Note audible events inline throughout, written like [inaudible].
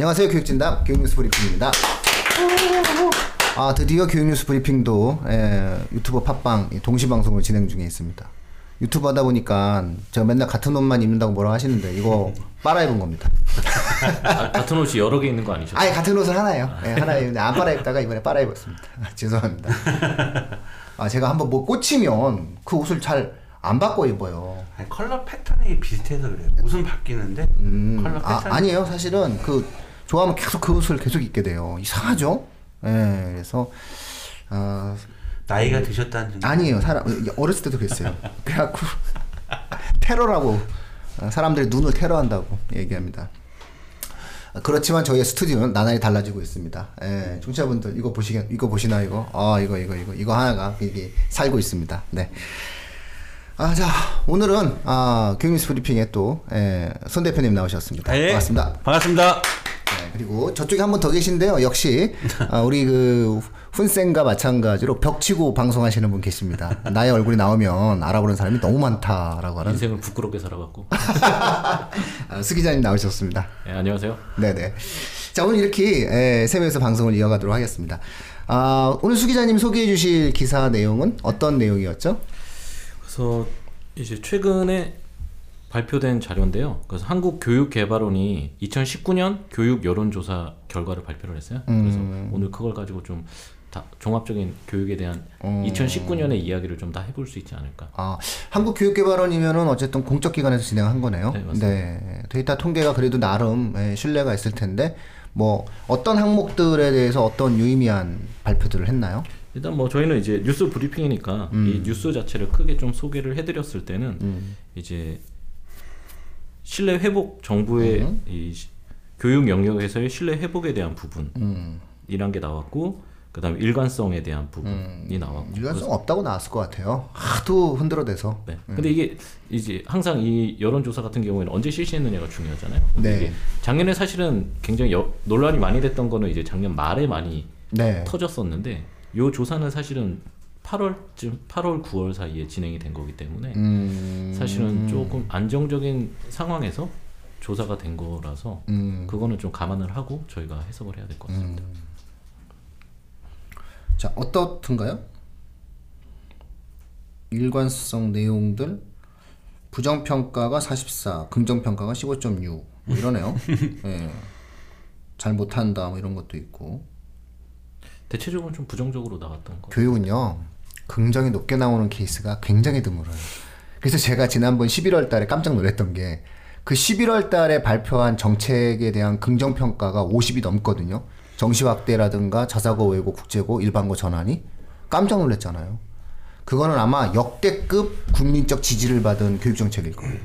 안녕하세요. 교육진담 교육뉴스 브리핑입니다. 아 드디어 교육뉴스 브리핑도 예, 유튜버 팟빵 동시 방송을 진행 중에 있습니다. 유튜브 하다 보니까 제가 맨날 같은 옷만 입는다고 뭐라 하시는데 이거 빨아 입은 겁니다. 아, 같은 옷이 여러 개 있는 거 아니셨어요? 아예 같은 옷을 하나요. 예, 하나 입는데 안 빨아 입다가 이번에 빨아 입었습니다. [laughs] 죄송합니다. 아 제가 한번 뭐 꽂히면 그 옷을 잘 안 바꿔 입어요. 아니, 컬러 패턴이 비슷해서 그래요. 옷은 바뀌는데 컬러 아, 패턴 아니에요. 사실은 그 좋아하면 계속 그 옷을 계속 입게 돼요. 이상하죠? 예, 그래서 아 나이가 드셨다는 증거. 아니에요. 사람 어렸을 때도 그랬어요. 그래갖고 [laughs] 테러라고 어, 사람들이 눈을 테러한다고 얘기합니다. 아, 그렇지만 저희의 스튜디오는 나날이 달라지고 있습니다. 예, 청취자분들 이거 보시겠 이거 보시나 이거? 아 이거 이거 이거 이거 하나가 이게 살고 있습니다. 네. 아, 자, 오늘은, 아, 교육뉴스 브리핑에 또, 예, 손 대표님 나오셨습니다. 네. 반갑습니다. 반갑습니다. 네, 그리고 저쪽에 한 분 더 계신데요. 역시 아, 우리 그 훈센과 마찬가지로 벽치고 방송하시는 분 계십니다. 나의 얼굴이 나오면 알아보는 사람이 너무 많다라고 하는 인생을 부끄럽게 살아갖고. [laughs] 아, 수 기자님 나오셨습니다. 네, 안녕하세요. 네네. 자 오늘 이렇게 에, 세 명에서 방송을 이어가도록 하겠습니다. 아, 오늘 수 기자님 소개해 주실 기사 내용은 어떤 내용이었죠? 그래서 이제 최근에 발표된 자료인데요. 그래서 한국교육개발원이 2019년 교육 여론조사 결과를 발표를 했어요. 그래서 오늘 그걸 가지고 좀다 종합적인 교육에 대한 2019년의 이야기를 좀 다 해볼 수 있지 않을까. 아, 한국교육개발원이면은 어쨌든 공적 기관에서 진행한 거네요. 네. 네, 데이터 통계가 그래도 나름 예, 신뢰가 있을 텐데 뭐 어떤 항목들에 대해서 어떤 유의미한 발표들을 했나요? 일단 뭐 저희는 이제 뉴스 브리핑이니까 이 뉴스 자체를 크게 좀 소개를 해드렸을 때는 이제 신뢰 회복 정부의 이 시- 교육 영역에서의 신뢰 회복에 대한 부분이란 게 나왔고 그다음에 일관성에 대한 부분이 나왔고 유연성 없다고 나왔을 것 같아요. 하도 흔들어대서. 네. 근데 이게 이제 항상 이 여론조사 같은 경우에는 언제 실시했느냐가 중요하잖아요. 네. 작년에 사실은 굉장히 여- 논란이 많이 됐던 거는 이제 작년 말에 많이 네. 터졌었는데 요 조사는 사실은 8월쯤 8월 9월 사이에 진행이 된 거기 때문에 음, 사실은 조금 안정적인 상황에서 조사가 된 거라서 음. 그거는 좀 감안을 하고 저희가 해석을 해야 될 것 같습니다. 자, 어떻든가요? 일관성 내용들 부정 평가가 44, 긍정 평가가 15.6 뭐 이러네요. [laughs] 예. 잘 못한다 뭐 이런 것도 있고 대체적으로 좀 부정적으로 나왔던 거. 교육은요 긍정이 높게 나오는 케이스가 굉장히 드물어요. 그래서 제가 지난번 11월 달에 깜짝 놀랐던 게 그 11월 달에 발표한 정책에 대한 긍정 평가가 50이 넘거든요. 정시 확대라든가 자사고 외고 국제고 일반고 전환이 깜짝 놀랐잖아요. 그거는 아마 역대급 국민적 지지를 받은 교육 정책일 거예요.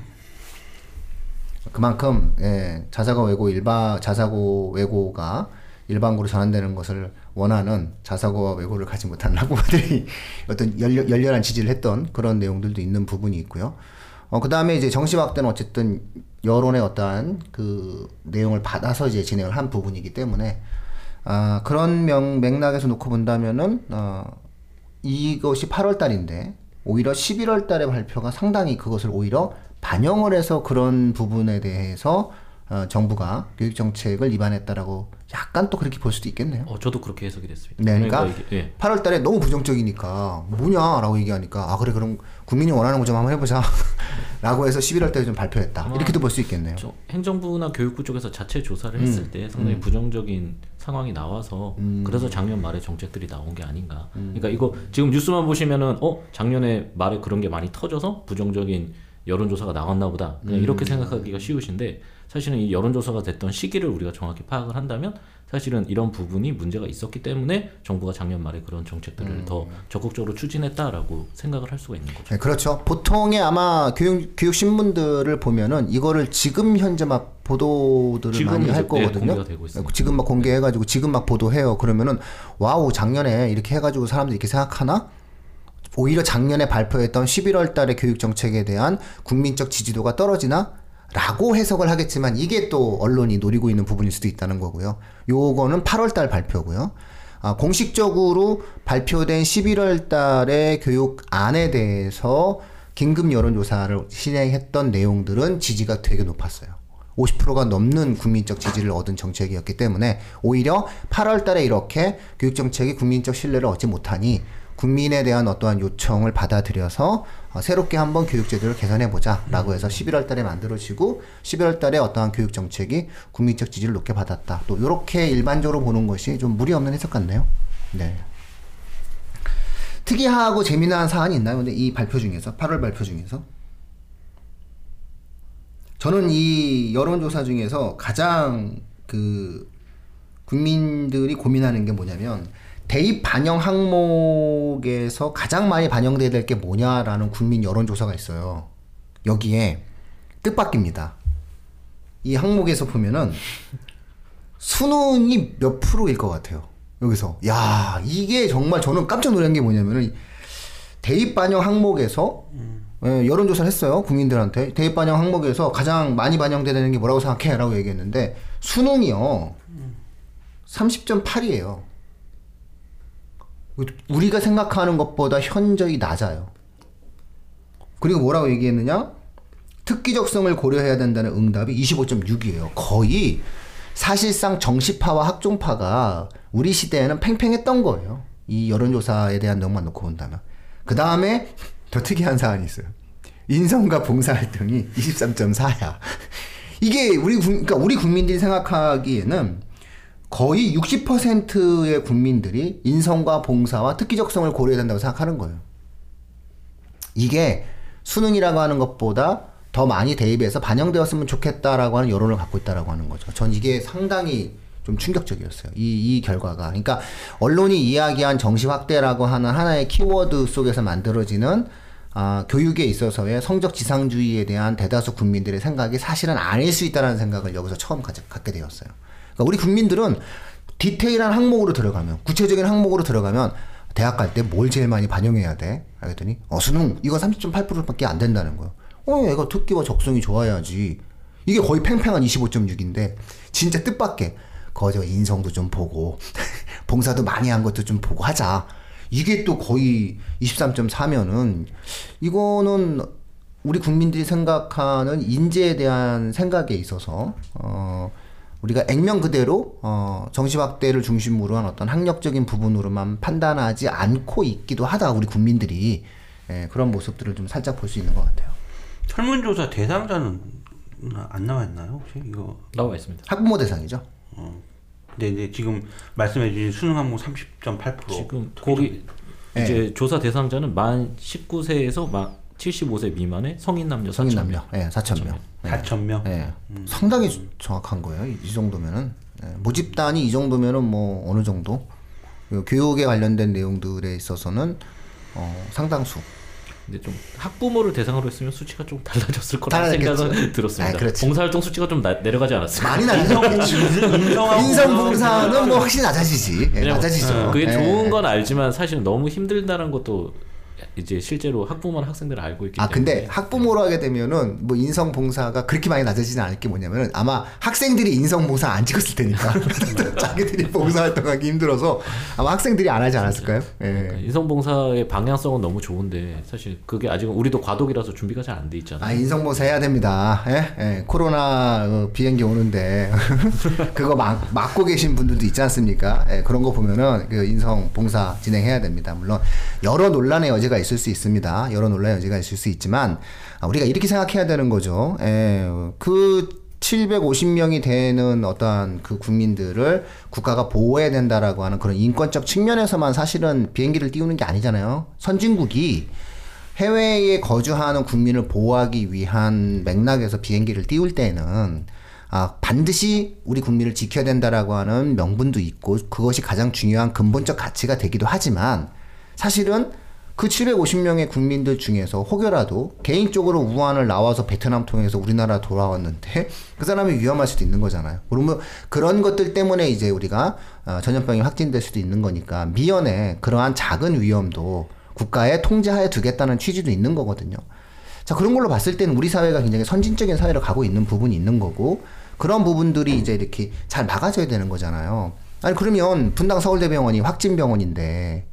그만큼 예, 자사고 외고 일반 자사고 외고가 일반고로 전환되는 것을 원하는 자사고와 외고를 가지 못한 학부모들이 [laughs] 어떤 열려, 열렬한 지지를 했던 그런 내용들도 있는 부분이 있고요. 어, 그 다음에 이제 정시 확대는 어쨌든 여론의 어떠한 그 내용을 받아서 이제 진행을 한 부분이기 때문에 아, 그런 명, 맥락에서 놓고 본다면은 어, 이것이 8월 달인데 오히려 11월 달에 발표가 상당히 그것을 오히려 반영을 해서 그런 부분에 대해서 어, 정부가 교육 정책을 위반했다라고 약간 또 그렇게 볼 수도 있겠네요. 어, 저도 그렇게 해석이 됐습니다. 네, 그러니까 이게, 예. 8월 달에 너무 부정적이니까 뭐냐라고 얘기하니까 아 그래 그럼 국민이 원하는 거 좀 한번 해보자 [laughs] 라고 해서 11월 달에 좀 발표했다 이렇게도 볼 수 있겠네요. 저 행정부나 교육부 쪽에서 자체 조사를 음. 했을 때 상당히 부정적인 상황이 나와서 그래서 작년 말에 정책들이 나온 게 아닌가. 음. 그러니까 이거 지금 뉴스만 보시면은 어 작년에 말에 그런 게 많이 터져서 부정적인 여론조사가 나왔나 보다. 그냥 음. 이렇게 생각하기가 쉬우신데 사실은 이 여론조사가 됐던 시기를 우리가 정확히 파악을 한다면 사실은 이런 부분이 문제가 있었기 때문에 정부가 작년 말에 그런 정책들을 음. 더 적극적으로 추진했다라고 생각을 할 수가 있는 거죠. 네, 그렇죠. 보통의 아마 교육, 교육 신문들을 보면은 이거를 지금 현재 막 보도들을 많이 할 네, 거거든요. 있습니다. 지금 막 공개해가지고 지금 막 보도해요. 그러면은 와우 작년에 이렇게 해가지고 사람들이 이렇게 생각하나? 오히려 작년에 발표했던 11월 달의 교육 정책에 대한 국민적 지지도가 떨어지나? 라고 해석을 하겠지만 이게 또 언론이 노리고 있는 부분일 수도 있다는 거고요. 요거는 8월 달 발표고요. 아, 공식적으로 발표된 11월 달의 교육안에 대해서 긴급 여론조사를 실행했던 내용들은 지지가 되게 높았어요. 50%가 넘는 국민적 지지를 얻은 정책이었기 때문에 오히려 8월 달에 이렇게 교육 정책이 국민적 신뢰를 얻지 못하니 국민에 대한 어떠한 요청을 받아들여서 어, 새롭게 한번 교육 제도를 개선해 보자라고 해서 11월 달에 만들어지고 11월 달에 어떠한 교육 정책이 국민적 지지를 높게 받았다. 또 이렇게 일반적으로 보는 것이 좀 무리 없는 해석 같네요. 네. 특이하고 재미난 사안이 있나요? 근데 이 발표 중에서 8월 발표 중에서 저는 이 여론조사 중에서 가장 그 국민들이 고민하는 게 뭐냐면 대입 반영 항목에서 가장 많이 반영돼야 될 게 뭐냐라는 국민 여론조사가 있어요. 여기에 뜻밖입니다. 이 항목에서 보면은 수능이 몇 프로일 것 같아요. 여기서 야 이게 정말 저는 깜짝 놀란 게 뭐냐면은 대입 반영 항목에서 예, 여론조사를 했어요 국민들한테 대입 반영 항목에서 가장 많이 반영되는 게 뭐라고 생각해?라고 얘기했는데 수능이요 30.8이에요. 우리가 생각하는 것보다 현저히 낮아요. 그리고 뭐라고 얘기했느냐? 특기적성을 고려해야 된다는 응답이 25.6이에요. 거의 사실상 정시파와 학종파가 우리 시대에는 팽팽했던 거예요. 이 여론조사에 대한 내용만 놓고 본다면. 그 다음에 더 특이한 사안이 있어요. 인성과 봉사활동이 23.4야. 이게 우리 국, 그러니까 우리 국민들이 생각하기에는 거의 60%의 국민들이 인성과 봉사와 특기적성을 고려해야 된다고 생각하는 거예요. 이게 수능이라고 하는 것보다 더 많이 대입해서 반영되었으면 좋겠다라고 하는 여론을 갖고 있다라고 하는 거죠. 전 이게 상당히 좀 충격적이었어요. 이, 이 결과가. 그러니까 언론이 이야기한 정시 확대라고 하는 하나의 키워드 속에서 만들어지는 아, 교육에 있어서의 성적 지상주의에 대한 대다수 국민들의 생각이 사실은 아닐 수 있다는 생각을 여기서 처음 가, 갖게 되었어요. 그러니까 우리 국민들은 디테일한 항목으로 들어가면 구체적인 항목으로 들어가면 대학 갈 때 뭘 제일 많이 반영해야 돼? 알겠더니 어 수능 이거 30.8%밖에 안 된다는 거예요. 어 얘가 특기와 적성이 좋아야지. 이게 거의 팽팽한 25.6인데 진짜 뜻밖의 거저 인성도 좀 보고 [laughs] 봉사도 많이 한 것도 좀 보고 하자. 이게 또 거의 23.4면은 이거는 우리 국민들이 생각하는 인재에 대한 생각에 있어서 어 우리가 액면 그대로 어 정시 확대를 중심으로 한 어떤 학력적인 부분으로만 판단하지 않고 있기도 하다 우리 국민들이 예, 그런 모습들을 좀 살짝 볼 수 있는 것 같아요. 설문조사 대상자는 안 나와 있나요 혹시 이거? 나와 있습니다. 학부모 대상이죠. 어. 근데 이제 지금 말씀해주신 수능 항목 30.8% 지금 거기 네. 이제 조사 대상자는 만 19세에서 만 75세 미만의 성인 남녀 성인 4천 남녀, 예, 4천 명. 4천 명. 예, 상당히 주- 정확한 거예요. 이, 이 정도면은 예, 모집단이 이 정도면은 뭐 어느 정도 그 교육에 관련된 내용들에 있어서는 어, 상당수. 근데 좀 학부모를 대상으로 했으면 수치가 좀 달라졌을 거라는. 생각은 [laughs] 들었습니다. 아. 봉사활동 수치가 좀 나, 내려가지 않았을까? 많이. 인성하고 인성봉사는 뭐 확실히 낮아지지. 예, 왜냐면 낮아지죠. 그게 예. 좋은 건 알지만 사실 너무 힘들다는 것도 이제 실제로 학부모나 학생들은 알고 있기 아 때문에 근데 학부모로 하게 되면은 뭐 인성 봉사가 그렇게 많이 낮아지진 않을 게 뭐냐면은 아마 학생들이 인성 봉사 안 찍었을 테니까 [laughs] 자기들이 봉사 활동하기 힘들어서 아마 학생들이 안 하지 않았을까요? 그러니까 예. 인성 봉사의 방향성은 너무 좋은데 사실 그게 아직은 우리도 과도기라서 준비가 잘 안 돼 있잖아요. 아 인성 봉사 해야 됩니다. 예? 예. 코로나 어, 비행기 오는데 [laughs] 그거 막, 막고 계신 분들도 있지 않습니까? 예, 그런 거 보면은 그 인성 봉사 진행해야 됩니다. 물론 여러 논란의 여지가 있을 수 있습니다. 여러 논란의 여지가 있을 수 있지만 아, 우리가 이렇게 생각해야 되는 거죠. 예, 그 750명이 되는 어떠한 그 국민들을 국가가 보호해야 된다라고 하는 그런 인권적 측면에서만 사실은 비행기를 띄우는 게 아니잖아요. 선진국이 해외에 거주하는 국민을 보호하기 위한 맥락에서 비행기를 띄울 때는 아, 반드시 우리 국민을 지켜야 된다라고 하는 명분도 있고 그것이 가장 중요한 근본적 가치가 되기도 하지만 사실은 그 750명의 국민들 중에서 혹여라도 개인적으로 우한을 나와서 베트남 통해서 우리나라 돌아왔는데 그 사람이 위험할 수도 있는 거잖아요. 그러면 그런 것들 때문에 이제 우리가 어, 전염병이 확진될 수도 있는 거니까 미연에 그러한 작은 위험도 국가에 통제하에 두겠다는 취지도 있는 거거든요. 자, 그런 걸로 봤을 때는 우리 사회가 굉장히 선진적인 사회로 가고 있는 부분이 있는 거고, 그런 부분들이 이제 이렇게 잘 막아져야 되는 거잖아요. 아니, 그러면 분당 서울대병원이 확진병원인데,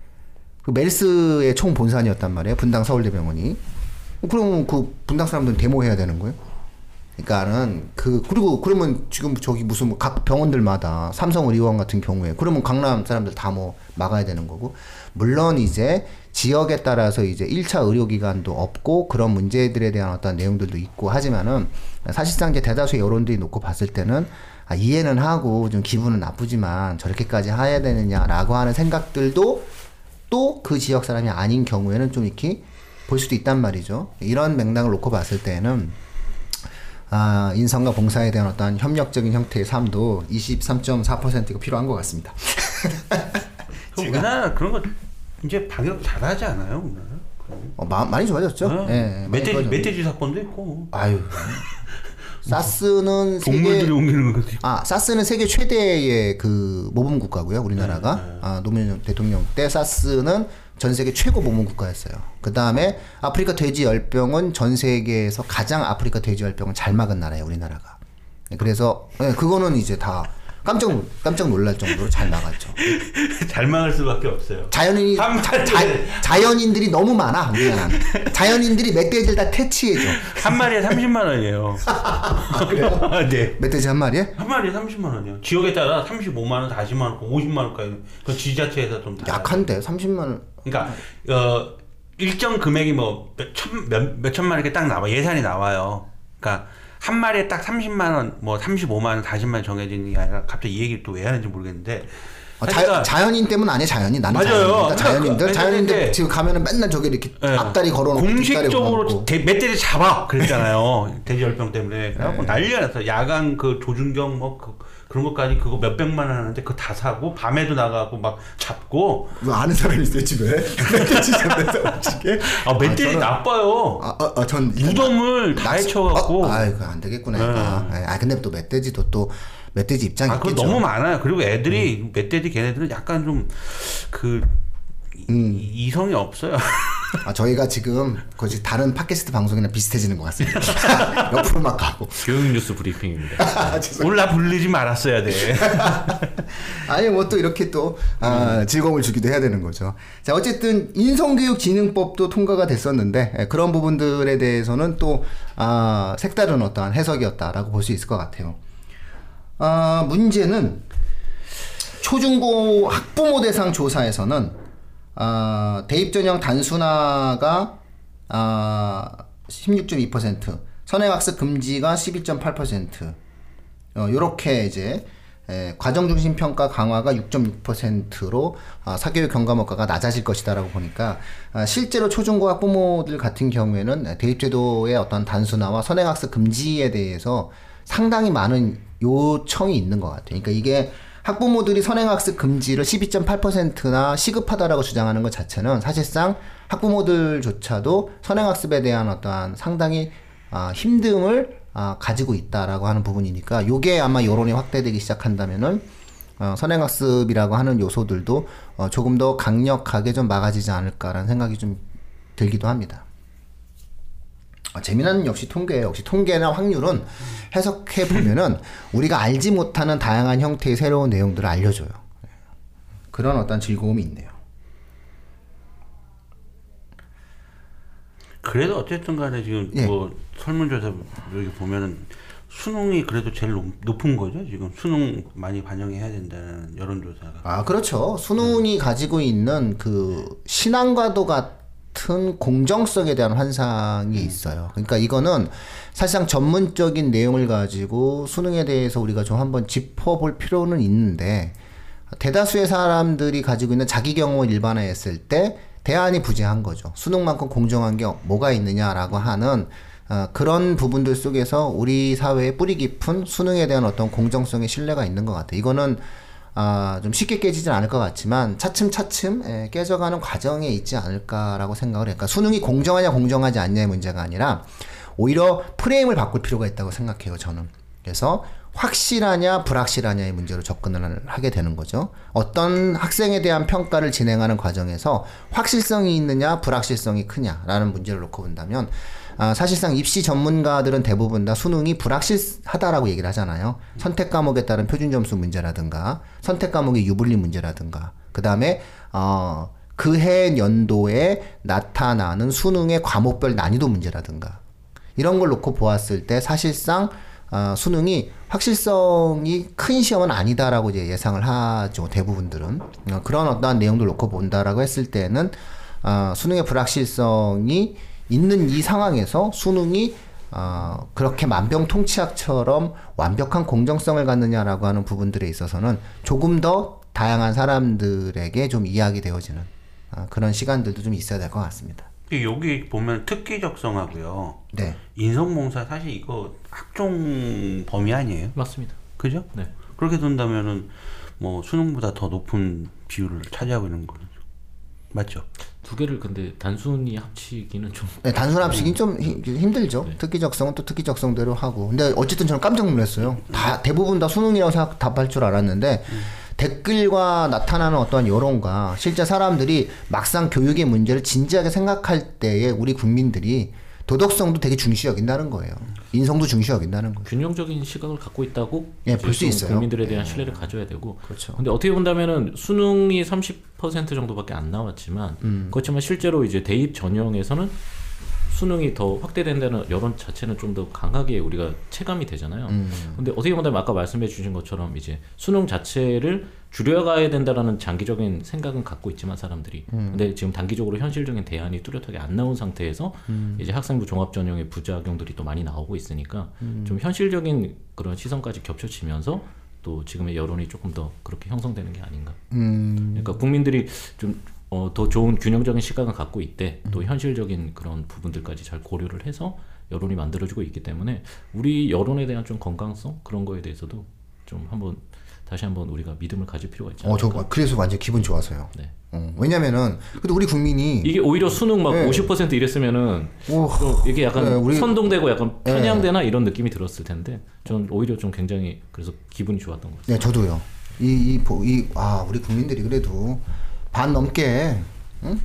그 메르스의 총 본산이었단 말이에요. 분당 서울대병원이. 그럼 그 분당 사람들은 데모해야 되는 거예요? 그러니까는 그 그리고 그러면 지금 저기 무슨 뭐각 병원들마다 삼성의료원 같은 경우에 그러면 강남 사람들 다 뭐 막아야 되는 거고 물론 이제 지역에 따라서 이제 1차 의료기관도 없고 그런 문제들에 대한 어떤 내용들도 있고 하지만은 사실상 이제 대다수 여론들이 놓고 봤을 때는 아, 이해는 하고 좀 기분은 나쁘지만 저렇게까지 해야 되느냐라고 하는 생각들도 또 그 지역 사람이 아닌 경우에는 좀 이렇게 볼 수도 있단 말이죠. 이런 맥락을 놓고 봤을 때는 아, 인성과 봉사에 대한 어떤 협력적인 형태의 삶도 23.4%가 필요한 것 같습니다. [laughs] 그럼 우리나라 그런 거 이제 방역 잘하지 않아요, 우리나라? 어, 마, 많이 좋아졌죠? 어? 많이 멧돼지. 멧돼지 사건도 있고 아유. 사스는 동물들이 세계 옮기는 것도 있고. 아 사스는 세계 최대의 그 모범 국가고요 우리나라가 네, 네. 아 노무현 대통령 때 사스는 전 세계 최고 모범 국가였어요 그 다음에 아프리카 돼지 열병은 전 세계에서 가장 아프리카 돼지 열병을 잘 막은 나라예요 우리나라가 네, 그래서 네, 그거는 이제 다 깜짝 놀- 깜짝 놀랄 정도로 잘 막았죠 [laughs] 잘 막을 수밖에 없어요. 자연인이 한 자, 자, 자연인들이 너무 많아 우리나라는 자연인들이 멧돼지를 다 퇴치해줘 한 마리에 30만 원이에요. 그래요? [laughs] 네. 멧돼지 한 마리에 한 마리에 30만 원이요. 지역에 따라 35만 원, 40만 원, 50만 원까지. 그 지자체에서 좀 달라요. 약한데 30만 원 그러니까 어 일정 금액이 뭐 몇천몇 몇천만 원 이렇게 딱 나와 예산이 나와요. 그러니까 한 마리에 딱 30만 원, 뭐 35만 원, 40만 원 정해지는 게 아니라 갑자기 이 얘기를 또 왜 하는지 모르겠는데. 어, 그러니까 자, 자연인 때문 아니에요 자연인 나는 맞아요. 자연인이다. 그러니까 자연인들. 그- 자연인들 근데- 지금 가면은 맨날 저기 이렇게 예. 앞다리 걸어놓고 공식적으로. 대- 멧돼지 잡아? 그랬잖아요. 돼지 열병 때문에. 네. 그래갖고 난리가 났어. 야간 그 조준경 뭐 그, 그런 것까지 그거 몇 백만 원 하는데 그거 다 사고 밤에도 나가고 막 잡고. 뭐 아는 사람이 있어요 집에? 멧돼지 잡는다 어떻게? 아 멧돼지 나빠요. 아전 무덤을 다 해쳐갖고. 어, 아이고 안 되겠구나 네. 얘가. 아 근데 또 멧돼지도 또 멧돼지 입장이 아, 있겠죠 너무 많아요. 그리고 애들이 음. 멧돼지 걔네들은 약간 좀그 음. 이성이 없어요. [laughs] 아 저희가 지금 거의 다른 팟캐스트 방송이랑 비슷해지는 것 같습니다 [laughs] 옆으로 막 가고 교육 뉴스 브리핑입니다. [laughs] 아. 올라 부르지 말았어야 돼. 아니 뭐 또 이렇게 또 아, 즐거움을 주기도 해야 되는 거죠. 자 어쨌든 인성교육진흥법도 통과가 됐었는데 예, 그런 부분들에 대해서는 또 아, 색다른 어떠한 해석이었다라고 볼 수 있을 것 같아요. 아, 문제는 초중고 학부모 대상 조사에서는 아, 대입 전형 단순화가 아, 16.2%, 선행학습 금지가 12.8%, 어, 요렇게 이제 에, 과정 중심 평가 강화가 6.6%로 아, 사교육 경과목가가 낮아질 것이다라고 보니까 아, 실제로 초중고 학부모들 같은 경우에는 대입제도의 어떤 단순화와 선행학습 금지에 대해서 상당히 많은 요청이 있는 것 같아요. 그러니까 이게 학부모들이 선행학습 금지를 12.8%나 시급하다라고 주장하는 것 자체는 사실상 학부모들조차도 선행학습에 대한 어떠한 상당히 아, 힘듦을 아, 가지고 있다라고 하는 부분이니까 요게 아마 여론이 확대되기 시작한다면은 어, 선행학습이라고 하는 요소들도 어, 조금 더 강력하게 좀 막아지지 않을까라는 생각이 좀 들기도 합니다. 어, 재미난 역시 통계예요. 역시 통계나 확률은 해석해 보면은 [laughs] 우리가 알지 못하는 다양한 형태의 새로운 내용들을 알려줘요. 그런 어떤 즐거움이 있네요. 그래도 어쨌든 간에 지금 예. 뭐 설문조사 여기 보면은 수능이 그래도 제일 높, 높은 거죠. 지금 수능 많이 반영해야 된다는 여론조사가. 아, 그렇죠. 수능이 가지고 있는 그 신앙과도 같은 공정성에 대한 환상이 있어요. 그러니까 이거는 사실상 전문적인 내용을 가지고 수능에 대해서 우리가 좀 한번 짚어볼 필요는 있는데 대다수의 사람들이 가지고 있는 자기 경험을 일반화했을 때 대안이 부재한 거죠. 수능만큼 공정한 게 뭐가 있느냐라고 하는 어, 그런 부분들 속에서 우리 사회에 뿌리 깊은 수능에 대한 어떤 공정성의 신뢰가 있는 것 같아요. 이거는 아, 좀 쉽게 깨지진 않을 것 같지만 차츰차츰 예, 깨져가는 과정에 있지 않을까라고 생각을 해요. 그러니까 수능이 공정하냐 공정하지 않냐의 문제가 아니라 오히려 프레임을 바꿀 필요가 있다고 생각해요. 저는. 그래서 확실하냐 불확실하냐의 문제로 접근을 하게 되는 거죠. 어떤 학생에 대한 평가를 진행하는 과정에서 확실성이 있느냐 불확실성이 크냐라는 문제를 놓고 본다면 아, 사실상 입시 전문가들은 대부분 다 수능이 불확실하다라고 얘기를 하잖아요. 선택 과목에 따른 표준 점수 문제라든가 선택 과목의 유불리 문제라든가 그 다음에 어, 그해 연도에 나타나는 수능의 과목별 난이도 문제라든가 이런 걸 놓고 보았을 때 사실상 아, 수능이 확실성이 큰 시험은 아니다라고 이제 예상을 하죠 대부분들은 어, 그런 어떠한 내용들 놓고 본다라고 했을 때는 아, 수능의 불확실성이 있는 이 상황에서 수능이 어, 그렇게 만병통치약처럼 완벽한 공정성을 갖느냐라고 하는 부분들에 있어서는 조금 더 다양한 사람들에게 좀 이야기 되어지는 아, 그런 시간들도 좀 있어야 될 것 같습니다. 여기 보면 특기 적성하고요. 네. 인성봉사 사실 이거 학종 범위 아니에요? 맞습니다. 그죠? 네. 그렇게 된다면은 뭐 수능보다 더 높은 비율을 차지하고 있는 거죠. 맞죠? 두 개를 근데 단순히 합치기는 좀 네, 단순 합식이 좀 힘- 힘들죠. 특기 적성은 또 특기 적성대로 하고. 근데 어쨌든 저는 깜짝 놀랐어요. 다 대부분 다 수능이라고 생각 답할 줄 알았는데 댓글과 나타나는 어떠한 여론과 실제 사람들이 막상 교육의 문제를 진지하게 생각할 때에 우리 국민들이 도덕성도 되게 중시 여긴다는 거예요. 인성도 중시 여긴다는 거예요. 균형적인 시각을 갖고 있다고 예, 볼수 좀 있어요. 국민들에 대한 신뢰를 가져야 되고 그렇죠. 근데 어떻게 본다면은 수능이 30% 정도밖에 안 나왔지만 음. 그렇지만 실제로 이제 대입 전형에서는 수능이 더 확대된다는 여론 자체는 좀 더 강하게 우리가 체감이 되잖아요. 음. 근데 어떻게 보면 아까 말씀해 주신 것처럼 이제 수능 자체를 줄여가야 된다라는 장기적인 생각은 갖고 있지만 사람들이 음. 근데 지금 단기적으로 현실적인 대안이 뚜렷하게 안 나온 상태에서 음. 이제 학생부 종합 전형의 부작용들이 또 많이 나오고 있으니까 음. 좀 현실적인 그런 시선까지 겹쳐지면서 또 지금의 여론이 조금 더 그렇게 형성되는 게 아닌가. 음. 그러니까 국민들이 좀 어, 더 좋은 균형적인 시각을 갖고 있대. 또 현실적인 그런 부분들까지 잘 고려를 해서 여론이 만들어지고 있기 때문에 우리 여론에 대한 좀 건강성 그런 거에 대해서도 좀 한번 다시 한번 우리가 믿음을 가질 필요가 있지 어. 저 그래서 완전 기분 좋아서요. 네. 어, 왜냐면은 근데 우리 국민이 이게 오히려 수능 막 네. 50% 이랬으면 오, 좀 이게 약간 네, 우리- 선동되고 약간 네. 편향되나 이런 느낌이 들었을 텐데 저는 오히려 좀 굉장히 그래서 기분이 좋았던 것 같아요. 네, 저도요. 이, 이, 보- 이, 아, 우리 국민들이 그래도 반 넘게, 응?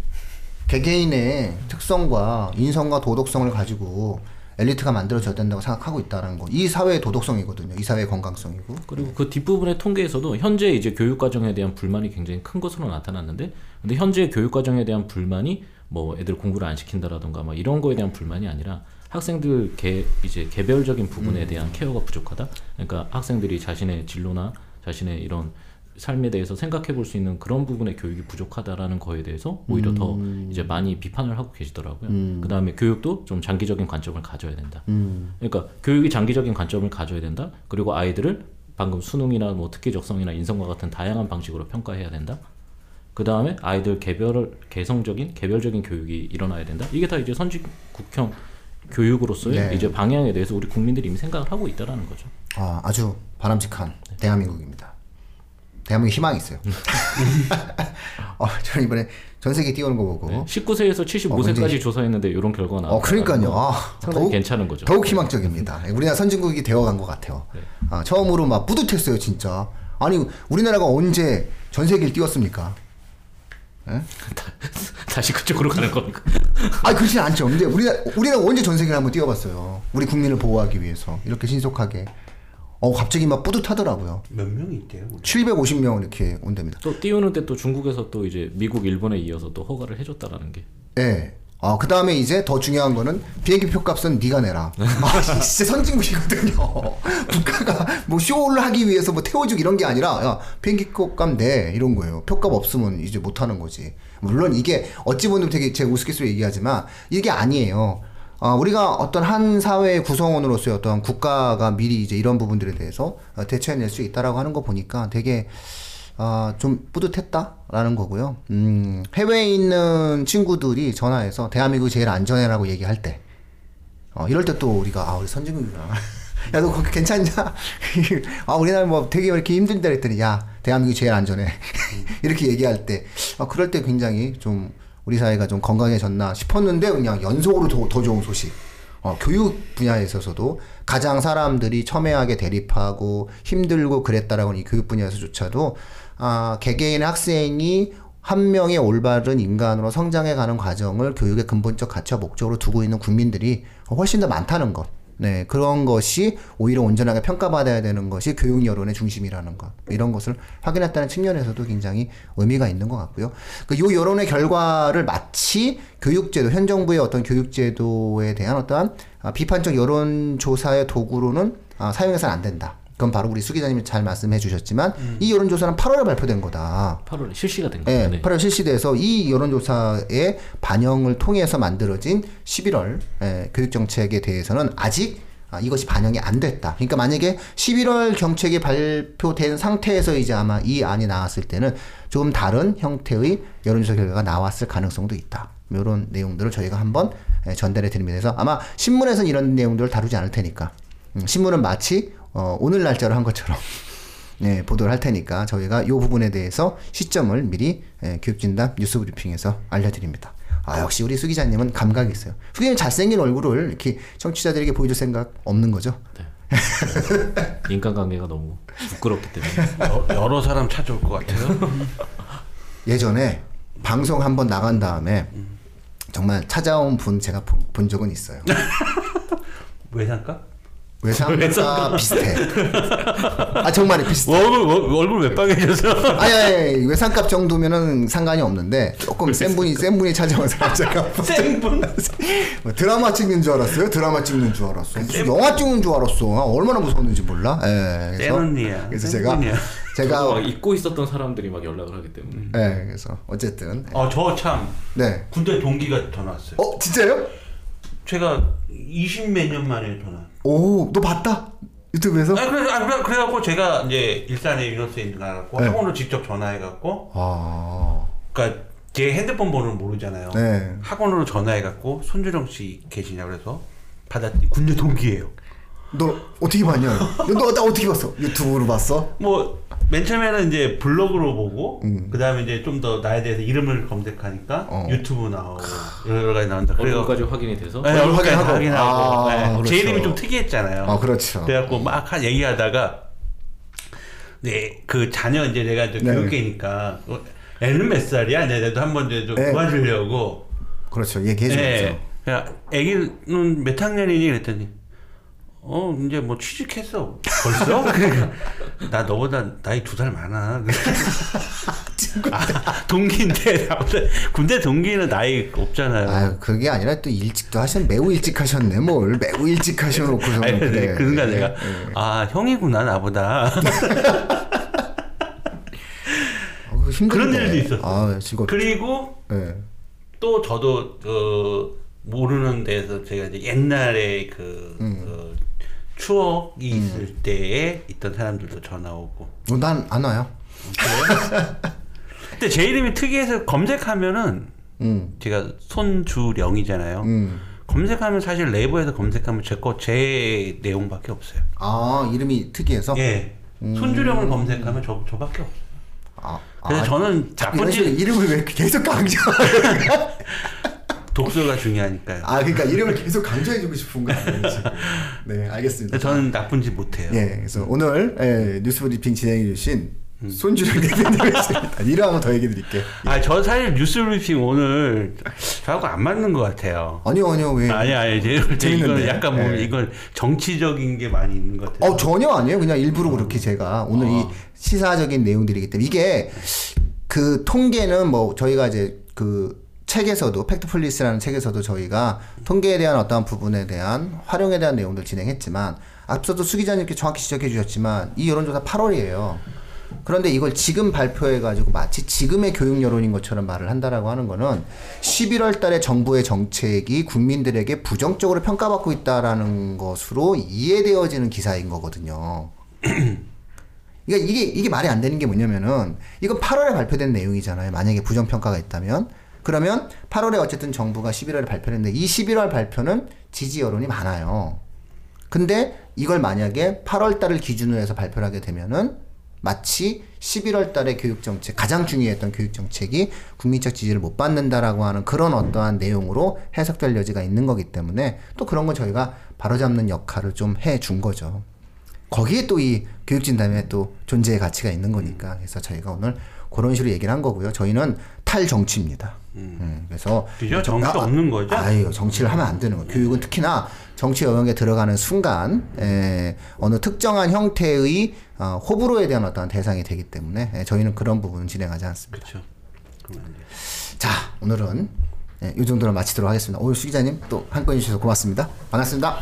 개개인의 특성과 인성과 도덕성을 가지고 엘리트가 만들어져야 된다고 생각하고 있다는 거. 이 사회의 도덕성이거든요. 이 사회의 건강성이고. 그리고 그 뒷부분의 통계에서도 현재 이제 교육 과정에 대한 불만이 굉장히 큰 것으로 나타났는데 근데 현재 교육 과정에 대한 불만이 뭐 애들 공부를 안 시킨다라던가 뭐 이런 거에 대한 불만이 아니라 학생들 개 이제 개별적인 부분에 대한 케어가 부족하다. 그러니까 학생들이 자신의 진로나 자신의 이런 삶에 대해서 생각해 볼 수 있는 그런 부분의 교육이 부족하다라는 거에 대해서 오히려 더 이제 많이 비판을 하고 계시더라고요. 그다음에 교육도 좀 장기적인 관점을 가져야 된다. 그러니까 교육이 장기적인 관점을 가져야 된다. 그리고 아이들을 방금 수능이나 뭐 특기적성이나 인성과 같은 다양한 방식으로 평가해야 된다. 그 다음에 아이들 개별 개성적인 개별적인 교육이 일어나야 된다. 이게 다 이제 선진 국형 교육으로서의 네. 이제 방향에 대해서 우리 국민들이 이미 생각을 하고 있다라는 거죠. 아, 아주 바람직한 대한민국입니다. 대한민국 희망이 있어요. [laughs] 어, 저는 이번에 전 세계 뛰어오는 거 보고. 네. 19세에서 75세까지 굉장히- 조사했는데 이런 결과가 나왔다. 어, 그러니까요. 아, 더욱- 괜찮은 거죠. 더욱 희망적입니다. 우리나라 선진국이 되어간 것 같아요. 네. 아, 처음으로 막 뿌듯했어요, 진짜. 아니, 우리나라가 언제 전 세계를 뛰었습니까? [laughs] 다시 그쪽으로 가는 겁니까? 아, 그렇진 않죠. 근데 우리나라, 우리나라 언제 전 세계를 한번 뛰어봤어요. 우리 국민을 보호하기 위해서. 이렇게 신속하게. 어, 갑자기 막 뿌듯하더라고요. 몇 명이 있대요? 우리? 750명 이렇게 온답니다. 또 띄우는데 또 중국에서 또 이제 미국, 일본에 이어서 또 허가를 해줬다라는 게 예. 아, 그 다음에 이제 더 중요한 거는 비행기 표 값은 네가 내라. [laughs] 아, 진짜 선진국이거든요. [laughs] 국가가 뭐 쇼를 하기 위해서 뭐 태워주고 이런 게 아니라, 야, 비행기 표값 내. 이런 거예요. 표값 없으면 이제 못 하는 거지. 물론 이게 어찌 보면 되게 제 우스갯소리 얘기하지만 이게 아니에요. 아, 우리가 어떤 한 사회의 구성원으로서의 어떤 국가가 미리 이제 이런 부분들에 대해서 어, 대처해낼 수 있다라고 하는 거 보니까 되게 아, 좀 뿌듯했다라는 거고요. 음, 해외에 있는 친구들이 전화해서 대한민국이 제일 안전해라고 얘기할 때, 어, 이럴 때 또 우리가, 아, 우리 선진국이구나. [laughs] 야, 너 괜찮냐? [laughs] 아, 우리나라 뭐 되게 이렇게 힘든데 그랬더니, 야, 대한민국이 제일 안전해. [laughs] 이렇게 얘기할 때, 아, 그럴 때 굉장히 좀 우리 사회가 좀 건강해졌나 싶었는데, 그냥 연속으로 더, 더 좋은 소식. 어, 교육 분야에 있어서도 가장 사람들이 첨예하게 대립하고 힘들고 그랬다라고는 이 교육 분야에서조차도 아, 개개인의 학생이 한 명의 올바른 인간으로 성장해가는 과정을 교육의 근본적 가치와 목적으로 두고 있는 국민들이 훨씬 더 많다는 것. 네, 그런 것이 오히려 온전하게 평가받아야 되는 것이 교육 여론의 중심이라는 것. 이런 것을 확인했다는 측면에서도 굉장히 의미가 있는 것 같고요. 그 요 여론의 결과를 마치 교육제도, 현 정부의 어떤 교육제도에 대한 어떠한 아, 비판적 여론조사의 도구로는 아, 사용해서는 안 된다. 그건 바로 우리 수 기자님이 잘 말씀해 주셨지만 이 여론조사는 8월에 발표된 거다. 8월 실시가 된 예, 거예요. 네. 8월 실시돼서 이 여론조사의 반영을 통해서 만들어진 11월 예, 교육 정책에 대해서는 아직 아, 이것이 반영이 안 됐다. 그러니까 만약에 11월 정책이 발표된 상태에서 이제 아마 이 안이 나왔을 때는 조금 다른 형태의 여론조사 결과가 나왔을 가능성도 있다. 이런 내용들을 저희가 한번 예, 전달해. 그래서 아마 신문에서는 이런 내용들을 다루지 않을 테니까 음, 신문은 마치 어, 오늘 날짜로 한 것처럼 [laughs] 네, 보도를 할 테니까 저희가 이 부분에 대해서 시점을 미리 예, 교육진담 뉴스 브리핑에서 알려드립니다. 아 역시 우리 수 기자님은 감각이 있어요. 수 기자님 잘생긴 얼굴을 이렇게 청취자들에게 보여줄 생각 없는 거죠? [laughs] 인간관계가 너무 부끄럽기 때문에. 여- 여러 사람 찾아올 것 같아요. [laughs] 예전에 방송 한번 나간 다음에 정말 찾아온 분 제가 본, 본 적은 있어요. 외상가? 외상과 비슷해. 아 정말 비슷해. 얼굴 얼- 얼굴 왜 빨개져서? 아니, 아니 외상값 정도면은 상관이 없는데 조금 센 분이 센 분이 찾아온 사람 제가 [laughs] 센 분. [laughs] 뭐 드라마 찍는 줄 알았어요. 드라마 찍는 줄 알았어. 무슨 영화 찍는 줄 알았어. 아, 얼마나 무서웠는지 몰라. 예. 언니야. 그래서 센 제가. 제가 막 잊고 있었던 사람들이 막 연락을 하기 때문에. 예. 그래서 어쨌든 어저 참 네. 군대 동기가 전화 왔어요. 어 진짜요? 제가 20 몇 년 만에 전화. 오, 너 봤다? 유튜브에서? 아 그래 아, 그래 그래갖고 제가 이제 일산에 있는 가갖고 네. 학원으로 직접 전화해갖고 아, 그러니까 제 핸드폰 번호를 모르잖아요. 네. 학원으로 전화해갖고 손주령 씨 계시냐 그래서 받았더니 군대 동기예요. 너 어떻게 봤냐? 너 나 어떻게 봤어? 유튜브로 봤어? 뭐 맨 처음에는 이제 블로그로 보고 음. 그 다음에 이제 좀 더 나에 대해서 이름을 검색하니까 어. 유튜브 나오고 여러 가지 나온다. 얼굴까지 확인이 돼서 네, 얼굴 확인하고. 확인하고. 아, 네. 그렇죠. 제 이름이 좀 특이했잖아요. 아, 그렇죠. 그래갖고 막한 얘기하다가 네 그 자녀 이제 내가 이제 네. 교육계니까 어, 애는 몇 살이야? 내가 한번 이제 좀 네. 도와주려고. 그렇죠. 얘기해 줘야죠. 야, 애기는 몇 학년이니? 그랬더니 어 이제 뭐 취직했어 벌써? [laughs] 그러니까 나 너보다 나이 두 살 많아. [laughs] 아, 동기인데 군대 동기는 나이 없잖아요. 아유, 그게 아니라 또 일찍도 하셨, 매우 일찍 하셨네, 뭘. 매우 일찍 하셔놓고서는. 아니, 그래. 그 순간 예, 내가 예. 아 형이구나 나보다 [laughs] 어. 그런 일도 있었어요. 아, 즐겁. 그리고 예. 또 저도 어, 모르는 데서 제가 이제 옛날에 그, 음. 그 추억이 있을 때에 있던 사람들도 전화 오고 어, 난안 와요. [laughs] 근데 제 이름이 특이해서 검색하면은 음. 제가 손주령이잖아요. 음. 검색하면 사실 네이버에서 검색하면 제 거 제 내용밖에 없어요. 아, 이름이 특이해서? 예. 음. 손주령을 검색하면 저 저밖에 없어요. 아, 그래서 아, 저는 나쁜 짓 이름을 왜 계속 강조? [laughs] 독서가 중요하니까요. 아, 그러니까 이름을 계속 강조해주고 싶은 거 아니에요, 지금. 네, 알겠습니다. 저는 나쁜 짓 못해요. 예, 그래서 오늘 예, 뉴스 브리핑 진행해주신 음. 손주령 대표님이십니다. [laughs] 이름 한번 더 얘기해 드릴게요. 아, 저 사실 뉴스 브리핑 오늘 저하고 안 맞는 것 같아요. 아니요, 아니요, 왜? 아니, 아니, 재밌는데. 약간 뭐 예. 이건 정치적인 게 많이 있는 것 같아요. 어 전혀 아니에요. 그냥 일부러 그렇게 제가 오늘 이 어. 시사적인 내용들이기 때문에 이게 그 통계는 뭐 저희가 이제 그 책에서도 팩트폴리스라는 책에서도 저희가 통계에 대한 어떠한 부분에 대한 활용에 대한 내용들 진행했지만 앞서도 수 기자님께 정확히 지적해 주셨지만 이 여론조사 8월이에요. 그런데 이걸 지금 발표해 가지고 마치 지금의 교육 여론인 것처럼 말을 한다라고 하는 거는 11월 달에 정부의 정책이 국민들에게 부정적으로 평가받고 있다라는 것으로 이해되어지는 기사인 거거든요. [clears throat] 그러니까 이게 이게 말이 안 되는 게 뭐냐면은 이건 8월에 발표된 내용이잖아요. 만약에 부정 평가가 있다면 그러면 8월에 어쨌든 정부가 11월에 발표했는데 이 11월 발표는 지지 여론이 많아요. 근데 이걸 만약에 8월 달을 기준으로 해서 발표를 하게 되면은 마치 11월 달에 교육 정책 가장 중요했던 교육 정책이 국민적 지지를 못 받는다라고 하는 그런 어떠한 내용으로 해석될 여지가 있는 거기 때문에 또 그런 거 저희가 바로잡는 역할을 좀 해 준 거죠. 거기에 또 이 교육진담에 또 존재의 가치가 있는 거니까 그래서 저희가 오늘 그런 식으로 얘기를 한 거고요. 저희는 탈정치입니다. 음, 그래서 그죠? 정- 정치 아, 없는 거죠? 아유 정치를 하면 안 되는 거예요. 교육은 특히나 정치 영역에 들어가는 순간 에, 어느 특정한 형태의 어, 호불호에 대한 어떤 대상이 되기 때문에 에, 저희는 그런 부분은 진행하지 않습니다. 그렇죠. 자 오늘은 예, 이 정도로 마치도록 하겠습니다. 오늘 수 기자님 또 한건 주셔서 고맙습니다. 반갑습니다.